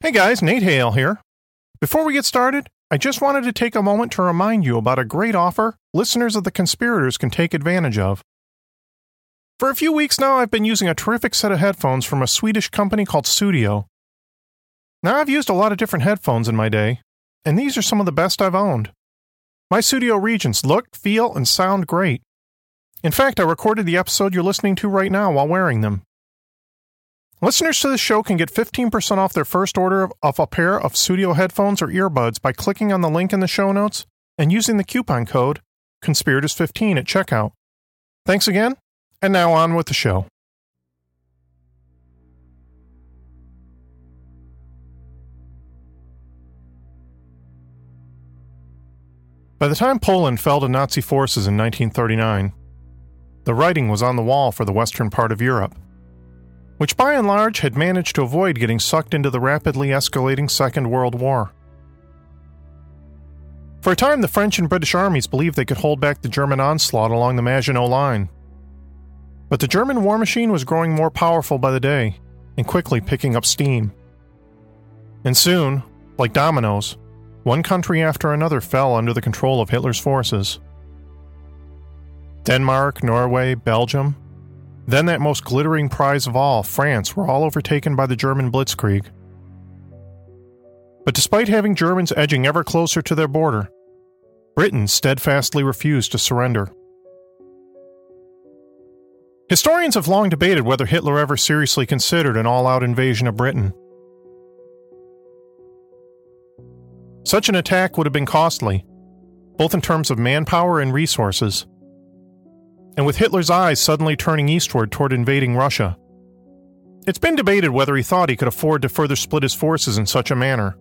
Hey guys, Nate Hale here. Before we get started, I just wanted to take a moment to remind you about a great offer listeners of The Conspirators can take advantage of. For a few weeks now, I've been using a terrific set of headphones from a Swedish company called Sudio. Now, I've used a lot of different headphones in my day, and these are some of the best I've owned. My Sudio Regents look, feel, and sound great. In fact, I recorded the episode you're listening to right now while wearing them. Listeners to the show can get 15% off their first order of a pair of Sudio headphones or earbuds by clicking on the link in the show notes and using the coupon code Conspirators15 at checkout. Thanks again, and now on with the show. By the time Poland fell to Nazi forces in 1939, the writing was on the wall for the western part of Europe which by and large had managed to avoid getting sucked into the rapidly escalating Second World War. For a time, the French and British armies believed they could hold back the German onslaught along the Maginot Line. But the German war machine was growing more powerful by the day and quickly picking up steam. And soon, like dominoes, one country after another fell under the control of Hitler's forces. Denmark, Norway, Belgium, then that most glittering prize of all, France, were all overtaken by the German blitzkrieg. But despite having Germans edging ever closer to their border, Britain steadfastly refused to surrender. Historians have long debated whether Hitler ever seriously considered an all out invasion of Britain. Such an attack would have been costly, both in terms of manpower and resources and with Hitler's eyes suddenly turning eastward toward invading Russia. It's been debated whether he thought he could afford to further split his forces in such a manner.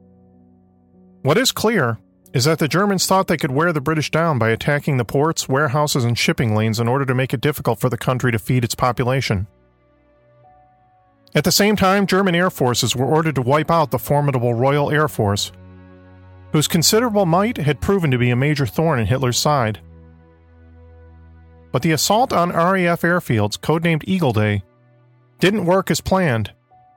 What is clear is that the Germans thought they could wear the British down by attacking the ports, warehouses, and shipping lanes in order to make it difficult for the country to feed its population. At the same time, German air forces were ordered to wipe out the formidable Royal Air Force, whose considerable might had proven to be a major thorn in Hitler's side. But the assault on RAF airfields, codenamed Eagle Day, didn't work as planned,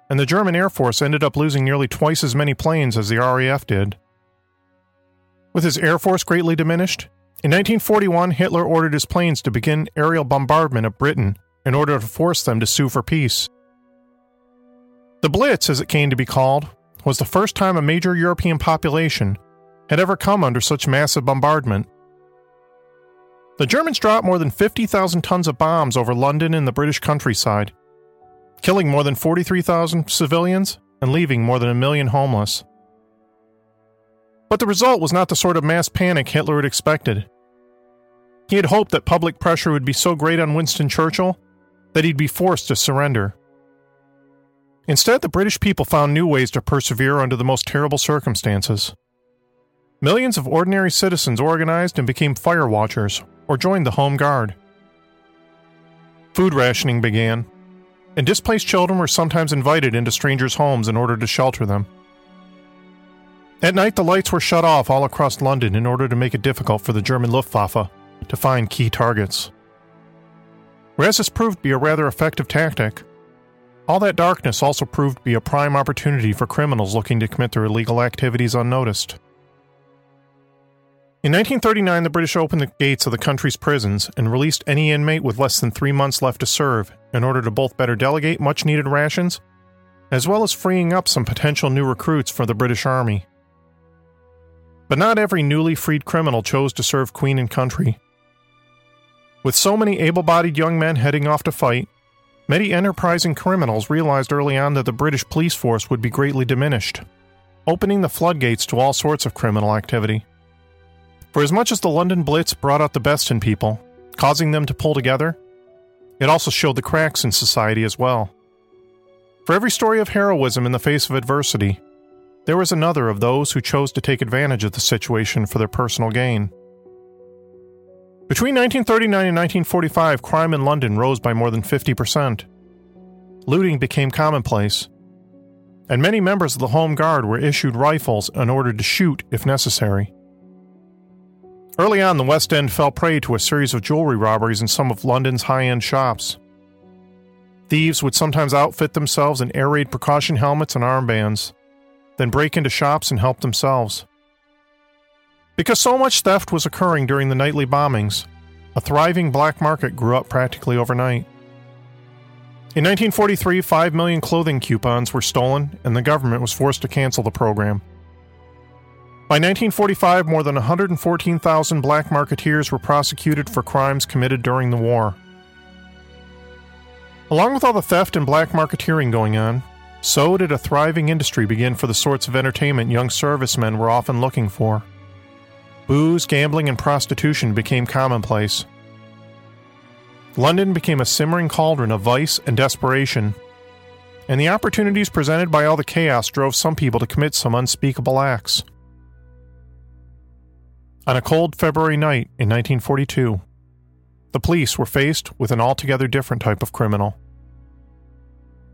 and the German Air Force ended up losing nearly twice as many planes as the RAF did. With his air force greatly diminished, in 1941 Hitler ordered his planes to begin aerial bombardment of Britain in order to force them to sue for peace. The Blitz, as it came to be called, was the first time a major European population had ever come under such massive bombardment the Germans dropped more than 50,000 tons of bombs over London and the British countryside, killing more than 43,000 civilians and leaving more than a million homeless. But the result was not the sort of mass panic Hitler had expected. He had hoped that public pressure would be so great on Winston Churchill that he'd be forced to surrender. Instead, the British people found new ways to persevere under the most terrible circumstances. Millions of ordinary citizens organized and became fire watchers, or joined the Home Guard. Food rationing began, and displaced children were sometimes invited into strangers' homes in order to shelter them. At night, the lights were shut off all across London in order to make it difficult for the German Luftwaffe to find key targets. Whereas this proved to be a rather effective tactic, all that darkness also proved to be a prime opportunity for criminals looking to commit their illegal activities unnoticed. In 1939, the British opened the gates of the country's prisons and released any inmate with less than three months left to serve in order to both better delegate much needed rations, as well as freeing up some potential new recruits for the British Army. But not every newly freed criminal chose to serve Queen and country. With so many able bodied young men heading off to fight, many enterprising criminals realized early on that the British police force would be greatly diminished, opening the floodgates to all sorts of criminal activity. For as much as the London Blitz brought out the best in people, causing them to pull together, it also showed the cracks in society as well. For every story of heroism in the face of adversity, there was another of those who chose to take advantage of the situation for their personal gain. Between 1939 and 1945, crime in London rose by more than 50%. Looting became commonplace, and many members of the Home Guard were issued rifles in order to shoot if necessary. Early on, the West End fell prey to a series of jewelry robberies in some of London's high end shops. Thieves would sometimes outfit themselves in air raid precaution helmets and armbands, then break into shops and help themselves. Because so much theft was occurring during the nightly bombings, a thriving black market grew up practically overnight. In 1943, 5 million clothing coupons were stolen, and the government was forced to cancel the program. By 1945, more than 114,000 black marketeers were prosecuted for crimes committed during the war. Along with all the theft and black marketeering going on, so did a thriving industry begin for the sorts of entertainment young servicemen were often looking for. Booze, gambling, and prostitution became commonplace. London became a simmering cauldron of vice and desperation, and the opportunities presented by all the chaos drove some people to commit some unspeakable acts. On a cold February night in 1942, the police were faced with an altogether different type of criminal.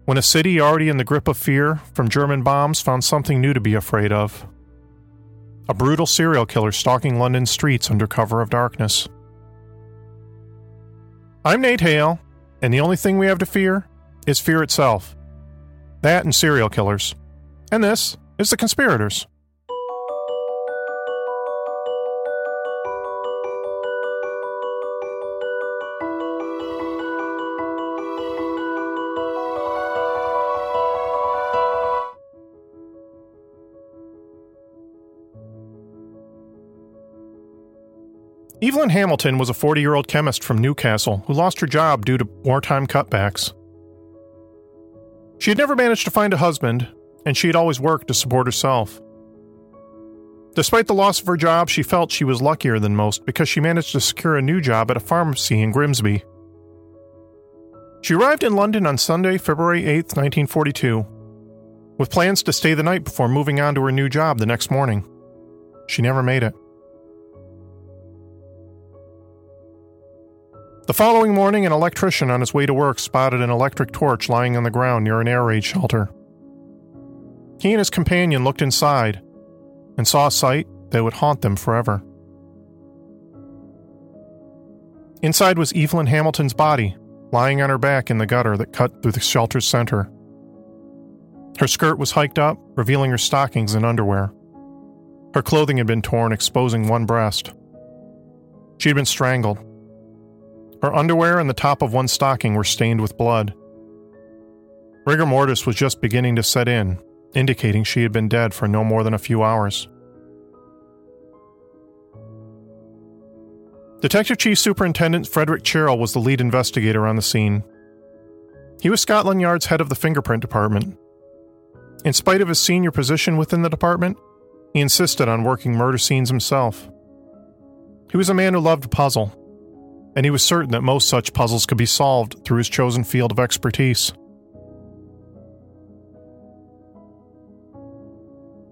When a city already in the grip of fear from German bombs found something new to be afraid of, a brutal serial killer stalking London's streets under cover of darkness. I'm Nate Hale, and the only thing we have to fear is fear itself. That and serial killers. And this is The Conspirators. Evelyn Hamilton was a 40 year old chemist from Newcastle who lost her job due to wartime cutbacks. She had never managed to find a husband, and she had always worked to support herself. Despite the loss of her job, she felt she was luckier than most because she managed to secure a new job at a pharmacy in Grimsby. She arrived in London on Sunday, February 8, 1942, with plans to stay the night before moving on to her new job the next morning. She never made it. The following morning, an electrician on his way to work spotted an electric torch lying on the ground near an air raid shelter. He and his companion looked inside and saw a sight that would haunt them forever. Inside was Evelyn Hamilton's body, lying on her back in the gutter that cut through the shelter's center. Her skirt was hiked up, revealing her stockings and underwear. Her clothing had been torn, exposing one breast. She had been strangled, her underwear and the top of one stocking were stained with blood. Rigor mortis was just beginning to set in, indicating she had been dead for no more than a few hours. Detective Chief Superintendent Frederick Cherrill was the lead investigator on the scene. He was Scotland Yard's head of the fingerprint department. In spite of his senior position within the department, he insisted on working murder scenes himself. He was a man who loved a puzzle and he was certain that most such puzzles could be solved through his chosen field of expertise.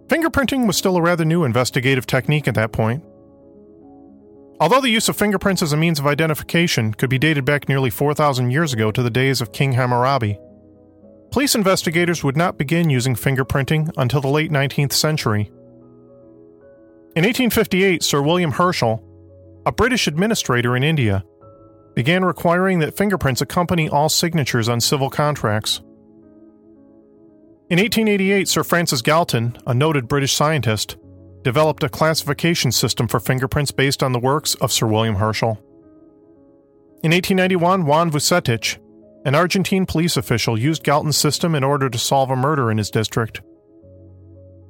Fingerprinting was still a rather new investigative technique at that point. Although the use of fingerprints as a means of identification could be dated back nearly 4,000 years ago to the days of King Hammurabi, police investigators would not begin using fingerprinting until the late 19th century. In 1858, Sir William Herschel, a British administrator in India, began requiring that fingerprints accompany all signatures on civil contracts. In 1888, Sir Francis Galton, a noted British scientist, developed a classification system for fingerprints based on the works of Sir William Herschel. In 1891, Juan Vucetich, an Argentine police official, used Galton's system in order to solve a murder in his district.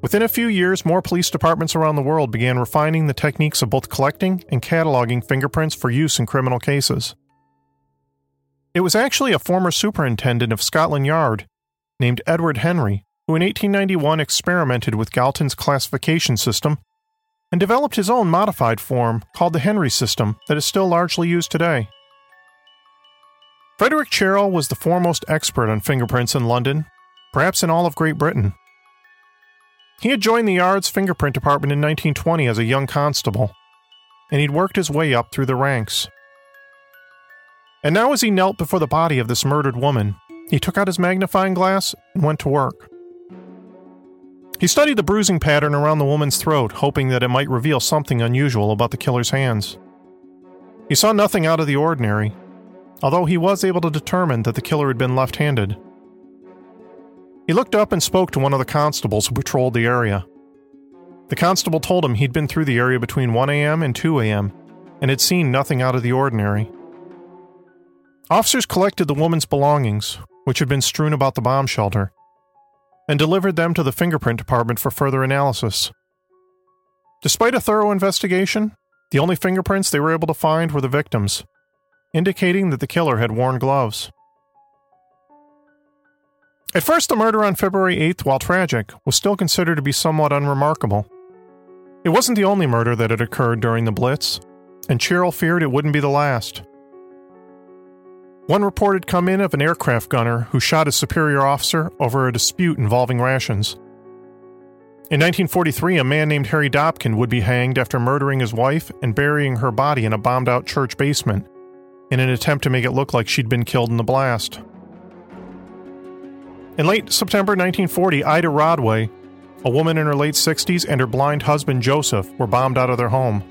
Within a few years, more police departments around the world began refining the techniques of both collecting and cataloging fingerprints for use in criminal cases. It was actually a former superintendent of Scotland Yard, named Edward Henry, who in 1891 experimented with Galton's classification system and developed his own modified form called the Henry system that is still largely used today. Frederick Cherrill was the foremost expert on fingerprints in London, perhaps in all of Great Britain. He had joined the Yard's fingerprint department in 1920 as a young constable, and he'd worked his way up through the ranks. And now, as he knelt before the body of this murdered woman, he took out his magnifying glass and went to work. He studied the bruising pattern around the woman's throat, hoping that it might reveal something unusual about the killer's hands. He saw nothing out of the ordinary, although he was able to determine that the killer had been left handed. He looked up and spoke to one of the constables who patrolled the area. The constable told him he'd been through the area between 1 a.m. and 2 a.m. and had seen nothing out of the ordinary. Officers collected the woman's belongings, which had been strewn about the bomb shelter, and delivered them to the fingerprint department for further analysis. Despite a thorough investigation, the only fingerprints they were able to find were the victim's, indicating that the killer had worn gloves. At first, the murder on February 8th, while tragic, was still considered to be somewhat unremarkable. It wasn't the only murder that had occurred during the Blitz, and Cherrill feared it wouldn't be the last. One report had come in of an aircraft gunner who shot a superior officer over a dispute involving rations. In 1943, a man named Harry Dobkin would be hanged after murdering his wife and burying her body in a bombed out church basement in an attempt to make it look like she'd been killed in the blast. In late September 1940, Ida Rodway, a woman in her late 60s, and her blind husband Joseph were bombed out of their home.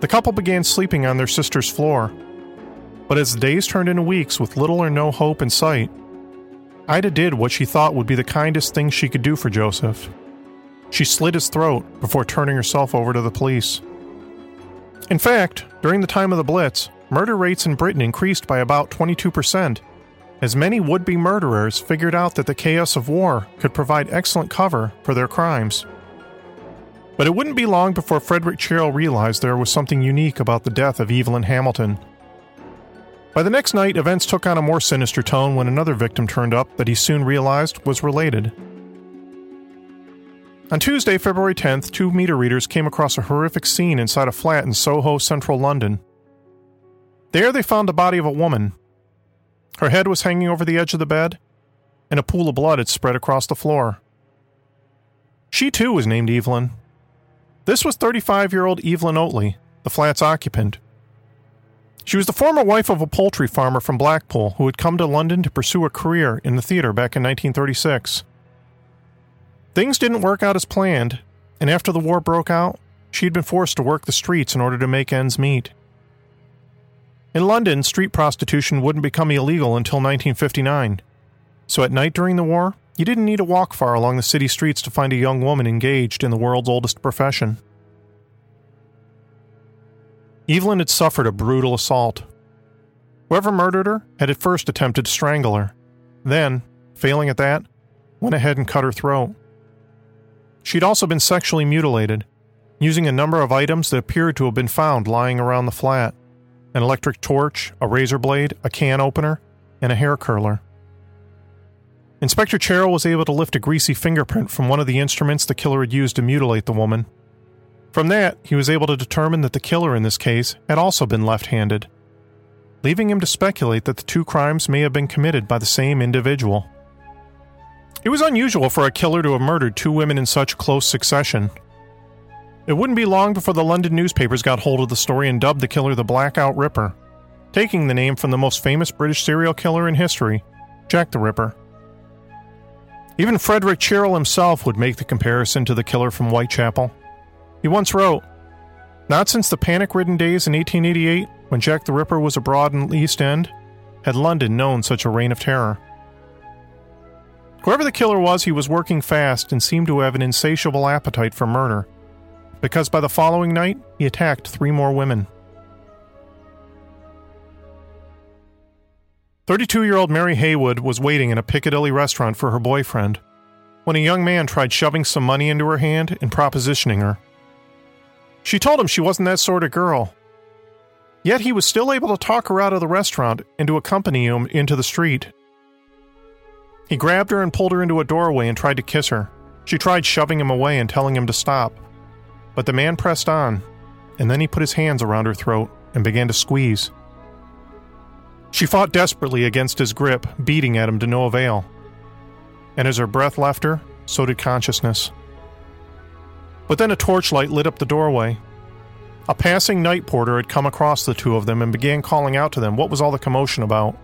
The couple began sleeping on their sister's floor but as the days turned into weeks with little or no hope in sight, Ida did what she thought would be the kindest thing she could do for Joseph. She slit his throat before turning herself over to the police. In fact, during the time of the Blitz, murder rates in Britain increased by about 22%, as many would be murderers figured out that the chaos of war could provide excellent cover for their crimes. But it wouldn't be long before Frederick Cherrill realized there was something unique about the death of Evelyn Hamilton by the next night, events took on a more sinister tone when another victim turned up that he soon realized was related. On Tuesday, February 10th, two meter readers came across a horrific scene inside a flat in Soho, central London. There, they found the body of a woman. Her head was hanging over the edge of the bed, and a pool of blood had spread across the floor. She too was named Evelyn. This was 35 year old Evelyn Oatley, the flat's occupant, she was the former wife of a poultry farmer from Blackpool who had come to London to pursue a career in the theatre back in 1936. Things didn't work out as planned, and after the war broke out, she had been forced to work the streets in order to make ends meet. In London, street prostitution wouldn't become illegal until 1959, so at night during the war, you didn't need to walk far along the city streets to find a young woman engaged in the world's oldest profession. Evelyn had suffered a brutal assault. Whoever murdered her had at first attempted to strangle her, then, failing at that, went ahead and cut her throat. She'd also been sexually mutilated, using a number of items that appeared to have been found lying around the flat an electric torch, a razor blade, a can opener, and a hair curler. Inspector Cherrill was able to lift a greasy fingerprint from one of the instruments the killer had used to mutilate the woman from that, he was able to determine that the killer in this case had also been left handed, leaving him to speculate that the two crimes may have been committed by the same individual. It was unusual for a killer to have murdered two women in such close succession. It wouldn't be long before the London newspapers got hold of the story and dubbed the killer the Blackout Ripper, taking the name from the most famous British serial killer in history, Jack the Ripper. Even Frederick Cherrill himself would make the comparison to the killer from Whitechapel. He once wrote, Not since the panic ridden days in 1888, when Jack the Ripper was abroad in the East End, had London known such a reign of terror. Whoever the killer was, he was working fast and seemed to have an insatiable appetite for murder, because by the following night, he attacked three more women. 32 year old Mary Haywood was waiting in a Piccadilly restaurant for her boyfriend when a young man tried shoving some money into her hand and propositioning her. She told him she wasn't that sort of girl. Yet he was still able to talk her out of the restaurant and to accompany him into the street. He grabbed her and pulled her into a doorway and tried to kiss her. She tried shoving him away and telling him to stop. But the man pressed on, and then he put his hands around her throat and began to squeeze. She fought desperately against his grip, beating at him to no avail. And as her breath left her, so did consciousness. But then a torchlight lit up the doorway. A passing night porter had come across the two of them and began calling out to them what was all the commotion about.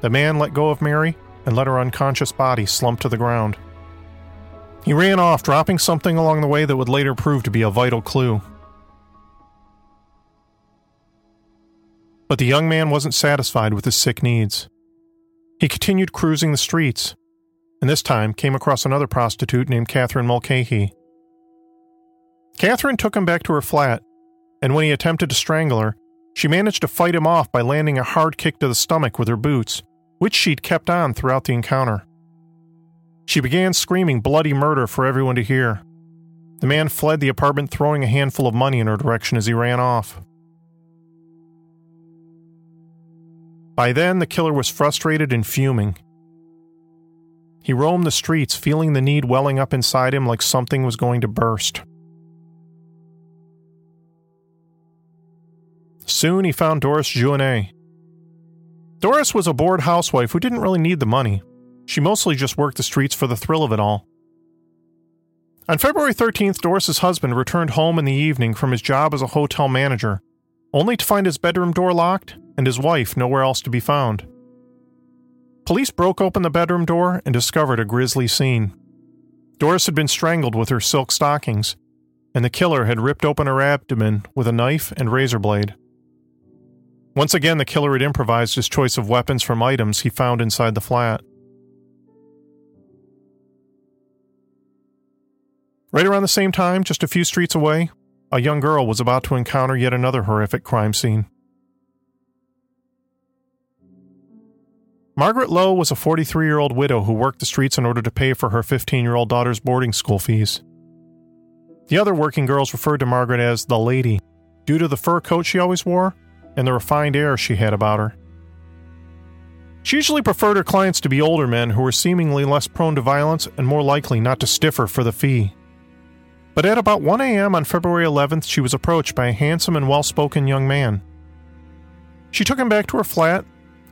The man let go of Mary and let her unconscious body slump to the ground. He ran off, dropping something along the way that would later prove to be a vital clue. But the young man wasn't satisfied with his sick needs. He continued cruising the streets, and this time came across another prostitute named Catherine Mulcahy. Catherine took him back to her flat, and when he attempted to strangle her, she managed to fight him off by landing a hard kick to the stomach with her boots, which she'd kept on throughout the encounter. She began screaming bloody murder for everyone to hear. The man fled the apartment, throwing a handful of money in her direction as he ran off. By then, the killer was frustrated and fuming. He roamed the streets, feeling the need welling up inside him like something was going to burst. Soon he found Doris Jouannet. Doris was a bored housewife who didn't really need the money. She mostly just worked the streets for the thrill of it all. On February 13th, Doris's husband returned home in the evening from his job as a hotel manager, only to find his bedroom door locked and his wife nowhere else to be found. Police broke open the bedroom door and discovered a grisly scene. Doris had been strangled with her silk stockings, and the killer had ripped open her abdomen with a knife and razor blade. Once again, the killer had improvised his choice of weapons from items he found inside the flat. Right around the same time, just a few streets away, a young girl was about to encounter yet another horrific crime scene. Margaret Lowe was a 43 year old widow who worked the streets in order to pay for her 15 year old daughter's boarding school fees. The other working girls referred to Margaret as the lady, due to the fur coat she always wore and the refined air she had about her. She usually preferred her clients to be older men who were seemingly less prone to violence and more likely not to stiffer for the fee. But at about 1 a.m. on February 11th, she was approached by a handsome and well spoken young man. She took him back to her flat,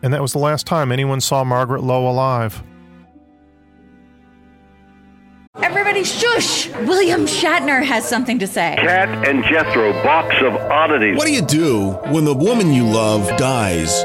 and that was the last time anyone saw Margaret Lowe alive. Everybody shush! William Shatner has something to say. Kat and Jethro, box of oddities. What do you do when the woman you love dies?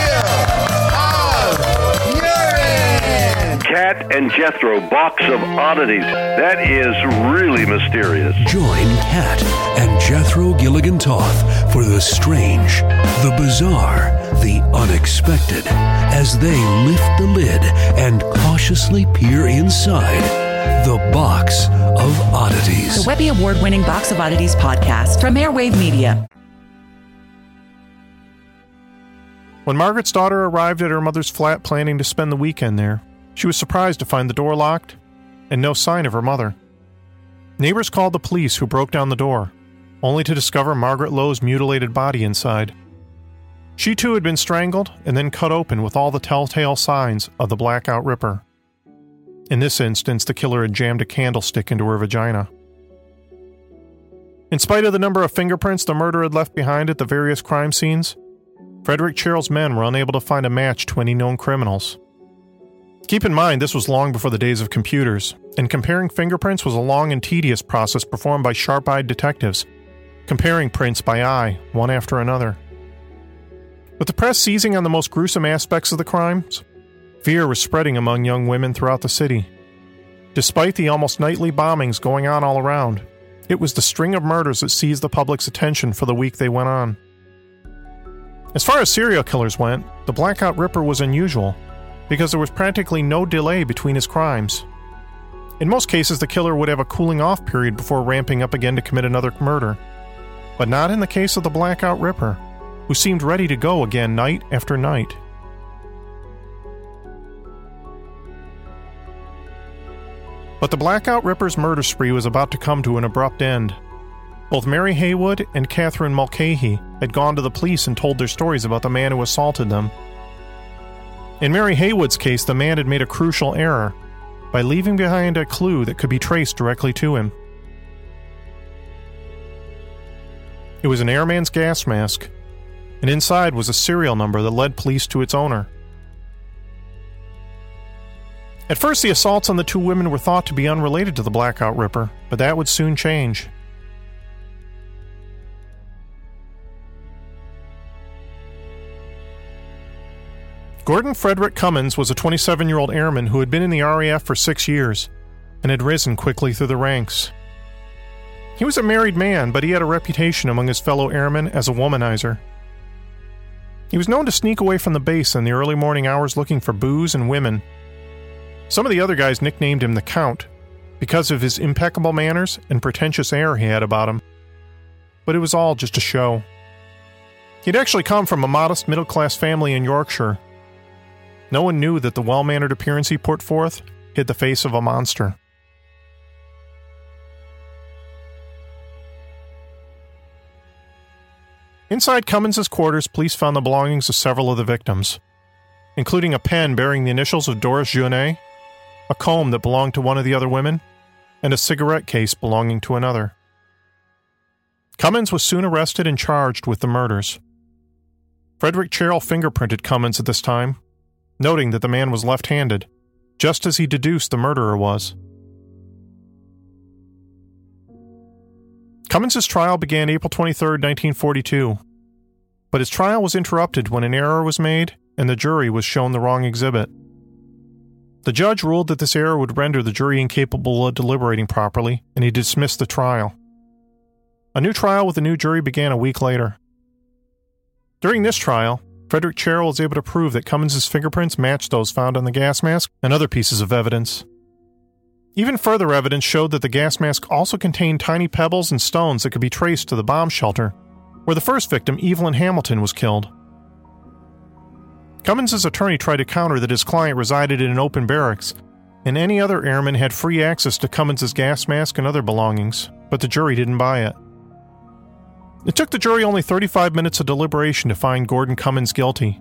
Kat and Jethro, box of oddities. That is really mysterious. Join Kat and Jethro Gilligan Toth for the strange, the bizarre, the unexpected as they lift the lid and cautiously peer inside the box of oddities. The Webby Award winning Box of Oddities podcast from Airwave Media. When Margaret's daughter arrived at her mother's flat planning to spend the weekend there, she was surprised to find the door locked and no sign of her mother. Neighbors called the police, who broke down the door, only to discover Margaret Lowe's mutilated body inside. She too had been strangled and then cut open with all the telltale signs of the blackout ripper. In this instance, the killer had jammed a candlestick into her vagina. In spite of the number of fingerprints the murderer had left behind at the various crime scenes, Frederick Cherrill's men were unable to find a match to any known criminals. Keep in mind, this was long before the days of computers, and comparing fingerprints was a long and tedious process performed by sharp eyed detectives, comparing prints by eye, one after another. With the press seizing on the most gruesome aspects of the crimes, fear was spreading among young women throughout the city. Despite the almost nightly bombings going on all around, it was the string of murders that seized the public's attention for the week they went on. As far as serial killers went, the Blackout Ripper was unusual because there was practically no delay between his crimes. In most cases, the killer would have a cooling off period before ramping up again to commit another murder. But not in the case of the Blackout Ripper, who seemed ready to go again night after night. But the Blackout Ripper's murder spree was about to come to an abrupt end. Both Mary Haywood and Catherine Mulcahy had gone to the police and told their stories about the man who assaulted them. In Mary Haywood's case, the man had made a crucial error by leaving behind a clue that could be traced directly to him. It was an airman's gas mask, and inside was a serial number that led police to its owner. At first, the assaults on the two women were thought to be unrelated to the Blackout Ripper, but that would soon change. Gordon Frederick Cummins was a 27 year old airman who had been in the RAF for six years and had risen quickly through the ranks. He was a married man, but he had a reputation among his fellow airmen as a womanizer. He was known to sneak away from the base in the early morning hours looking for booze and women. Some of the other guys nicknamed him the Count because of his impeccable manners and pretentious air he had about him. But it was all just a show. He'd actually come from a modest middle class family in Yorkshire no one knew that the well mannered appearance he put forth hid the face of a monster. Inside Cummins's quarters, police found the belongings of several of the victims, including a pen bearing the initials of Doris Jouannet, a comb that belonged to one of the other women, and a cigarette case belonging to another. Cummins was soon arrested and charged with the murders. Frederick Cherrill fingerprinted Cummins at this time noting that the man was left handed, just as he deduced the murderer was. Cummins's trial began April 23, 1942, but his trial was interrupted when an error was made and the jury was shown the wrong exhibit. The judge ruled that this error would render the jury incapable of deliberating properly, and he dismissed the trial. A new trial with a new jury began a week later. During this trial, Frederick Cherrill was able to prove that Cummins's fingerprints matched those found on the gas mask and other pieces of evidence. Even further evidence showed that the gas mask also contained tiny pebbles and stones that could be traced to the bomb shelter, where the first victim, Evelyn Hamilton, was killed. Cummins's attorney tried to counter that his client resided in an open barracks, and any other airman had free access to Cummins's gas mask and other belongings, but the jury didn't buy it. It took the jury only 35 minutes of deliberation to find Gordon Cummins guilty.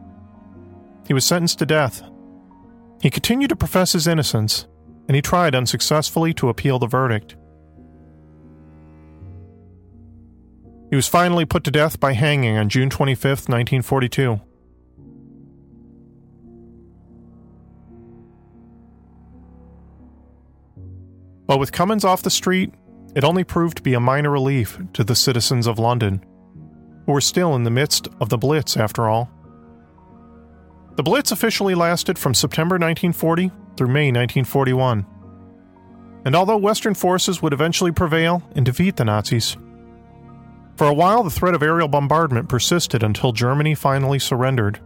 He was sentenced to death. He continued to profess his innocence, and he tried unsuccessfully to appeal the verdict. He was finally put to death by hanging on June 25, 1942. But with Cummins off the street, it only proved to be a minor relief to the citizens of London, who were still in the midst of the Blitz after all. The Blitz officially lasted from September 1940 through May 1941. And although Western forces would eventually prevail and defeat the Nazis, for a while the threat of aerial bombardment persisted until Germany finally surrendered.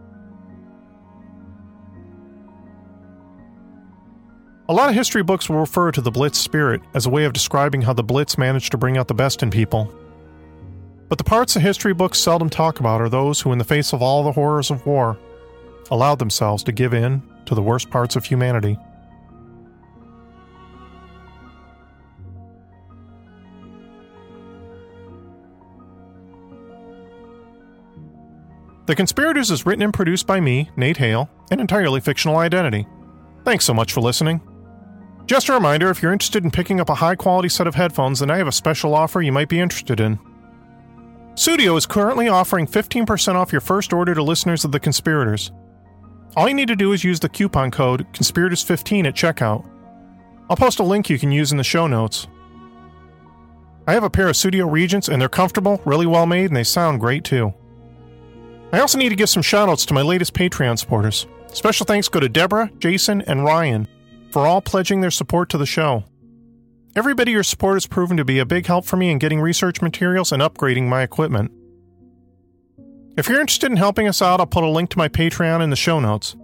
A lot of history books will refer to the Blitz spirit as a way of describing how the Blitz managed to bring out the best in people. But the parts the history books seldom talk about are those who, in the face of all the horrors of war, allowed themselves to give in to the worst parts of humanity. The Conspirators is written and produced by me, Nate Hale, an entirely fictional identity. Thanks so much for listening. Just a reminder if you're interested in picking up a high quality set of headphones, then I have a special offer you might be interested in. Sudio is currently offering 15% off your first order to listeners of The Conspirators. All you need to do is use the coupon code Conspirators15 at checkout. I'll post a link you can use in the show notes. I have a pair of Sudio Regents, and they're comfortable, really well made, and they sound great too. I also need to give some shoutouts to my latest Patreon supporters. Special thanks go to Deborah, Jason, and Ryan for all pledging their support to the show. Everybody your support has proven to be a big help for me in getting research materials and upgrading my equipment. If you're interested in helping us out, I'll put a link to my Patreon in the show notes.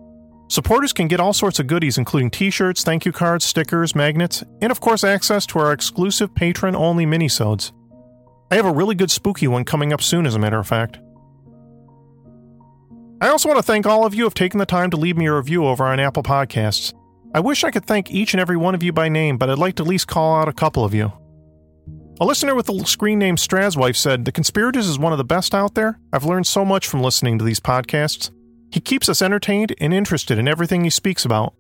Supporters can get all sorts of goodies, including t shirts, thank you cards, stickers, magnets, and of course, access to our exclusive patron only minisodes. I have a really good spooky one coming up soon, as a matter of fact. I also want to thank all of you who have taken the time to leave me a review over on Apple Podcasts. I wish I could thank each and every one of you by name, but I'd like to at least call out a couple of you. A listener with the screen name Straswife said, The Conspirators is one of the best out there. I've learned so much from listening to these podcasts. He keeps us entertained and interested in everything he speaks about.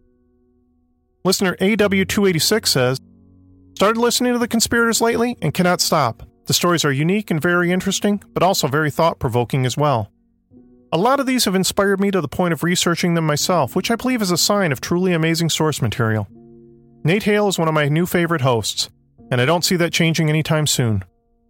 Listener AW286 says, Started listening to The Conspirators lately and cannot stop. The stories are unique and very interesting, but also very thought provoking as well. A lot of these have inspired me to the point of researching them myself, which I believe is a sign of truly amazing source material. Nate Hale is one of my new favorite hosts and I don't see that changing anytime soon.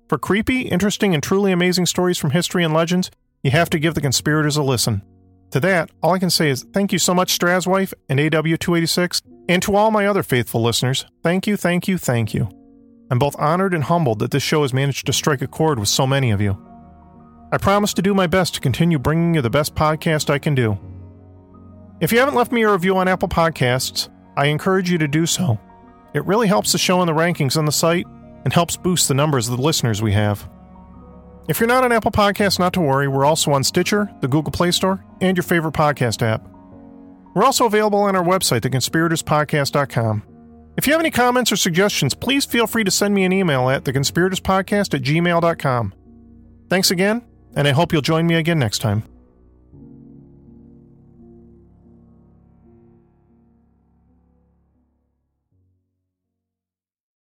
For creepy, interesting, and truly amazing stories from history and legends, you have to give the conspirators a listen. To that, all I can say is thank you so much, Straswife and AW286, and to all my other faithful listeners, thank you, thank you, thank you. I'm both honored and humbled that this show has managed to strike a chord with so many of you. I promise to do my best to continue bringing you the best podcast I can do. If you haven't left me a review on Apple Podcasts, I encourage you to do so. It really helps the show in the rankings on the site and helps boost the numbers of the listeners we have. If you're not on Apple Podcasts, not to worry, we're also on Stitcher, the Google Play Store, and your favorite podcast app. We're also available on our website, theconspiratorspodcast.com. If you have any comments or suggestions, please feel free to send me an email at theconspiratorspodcast at gmail.com. Thanks again, and I hope you'll join me again next time.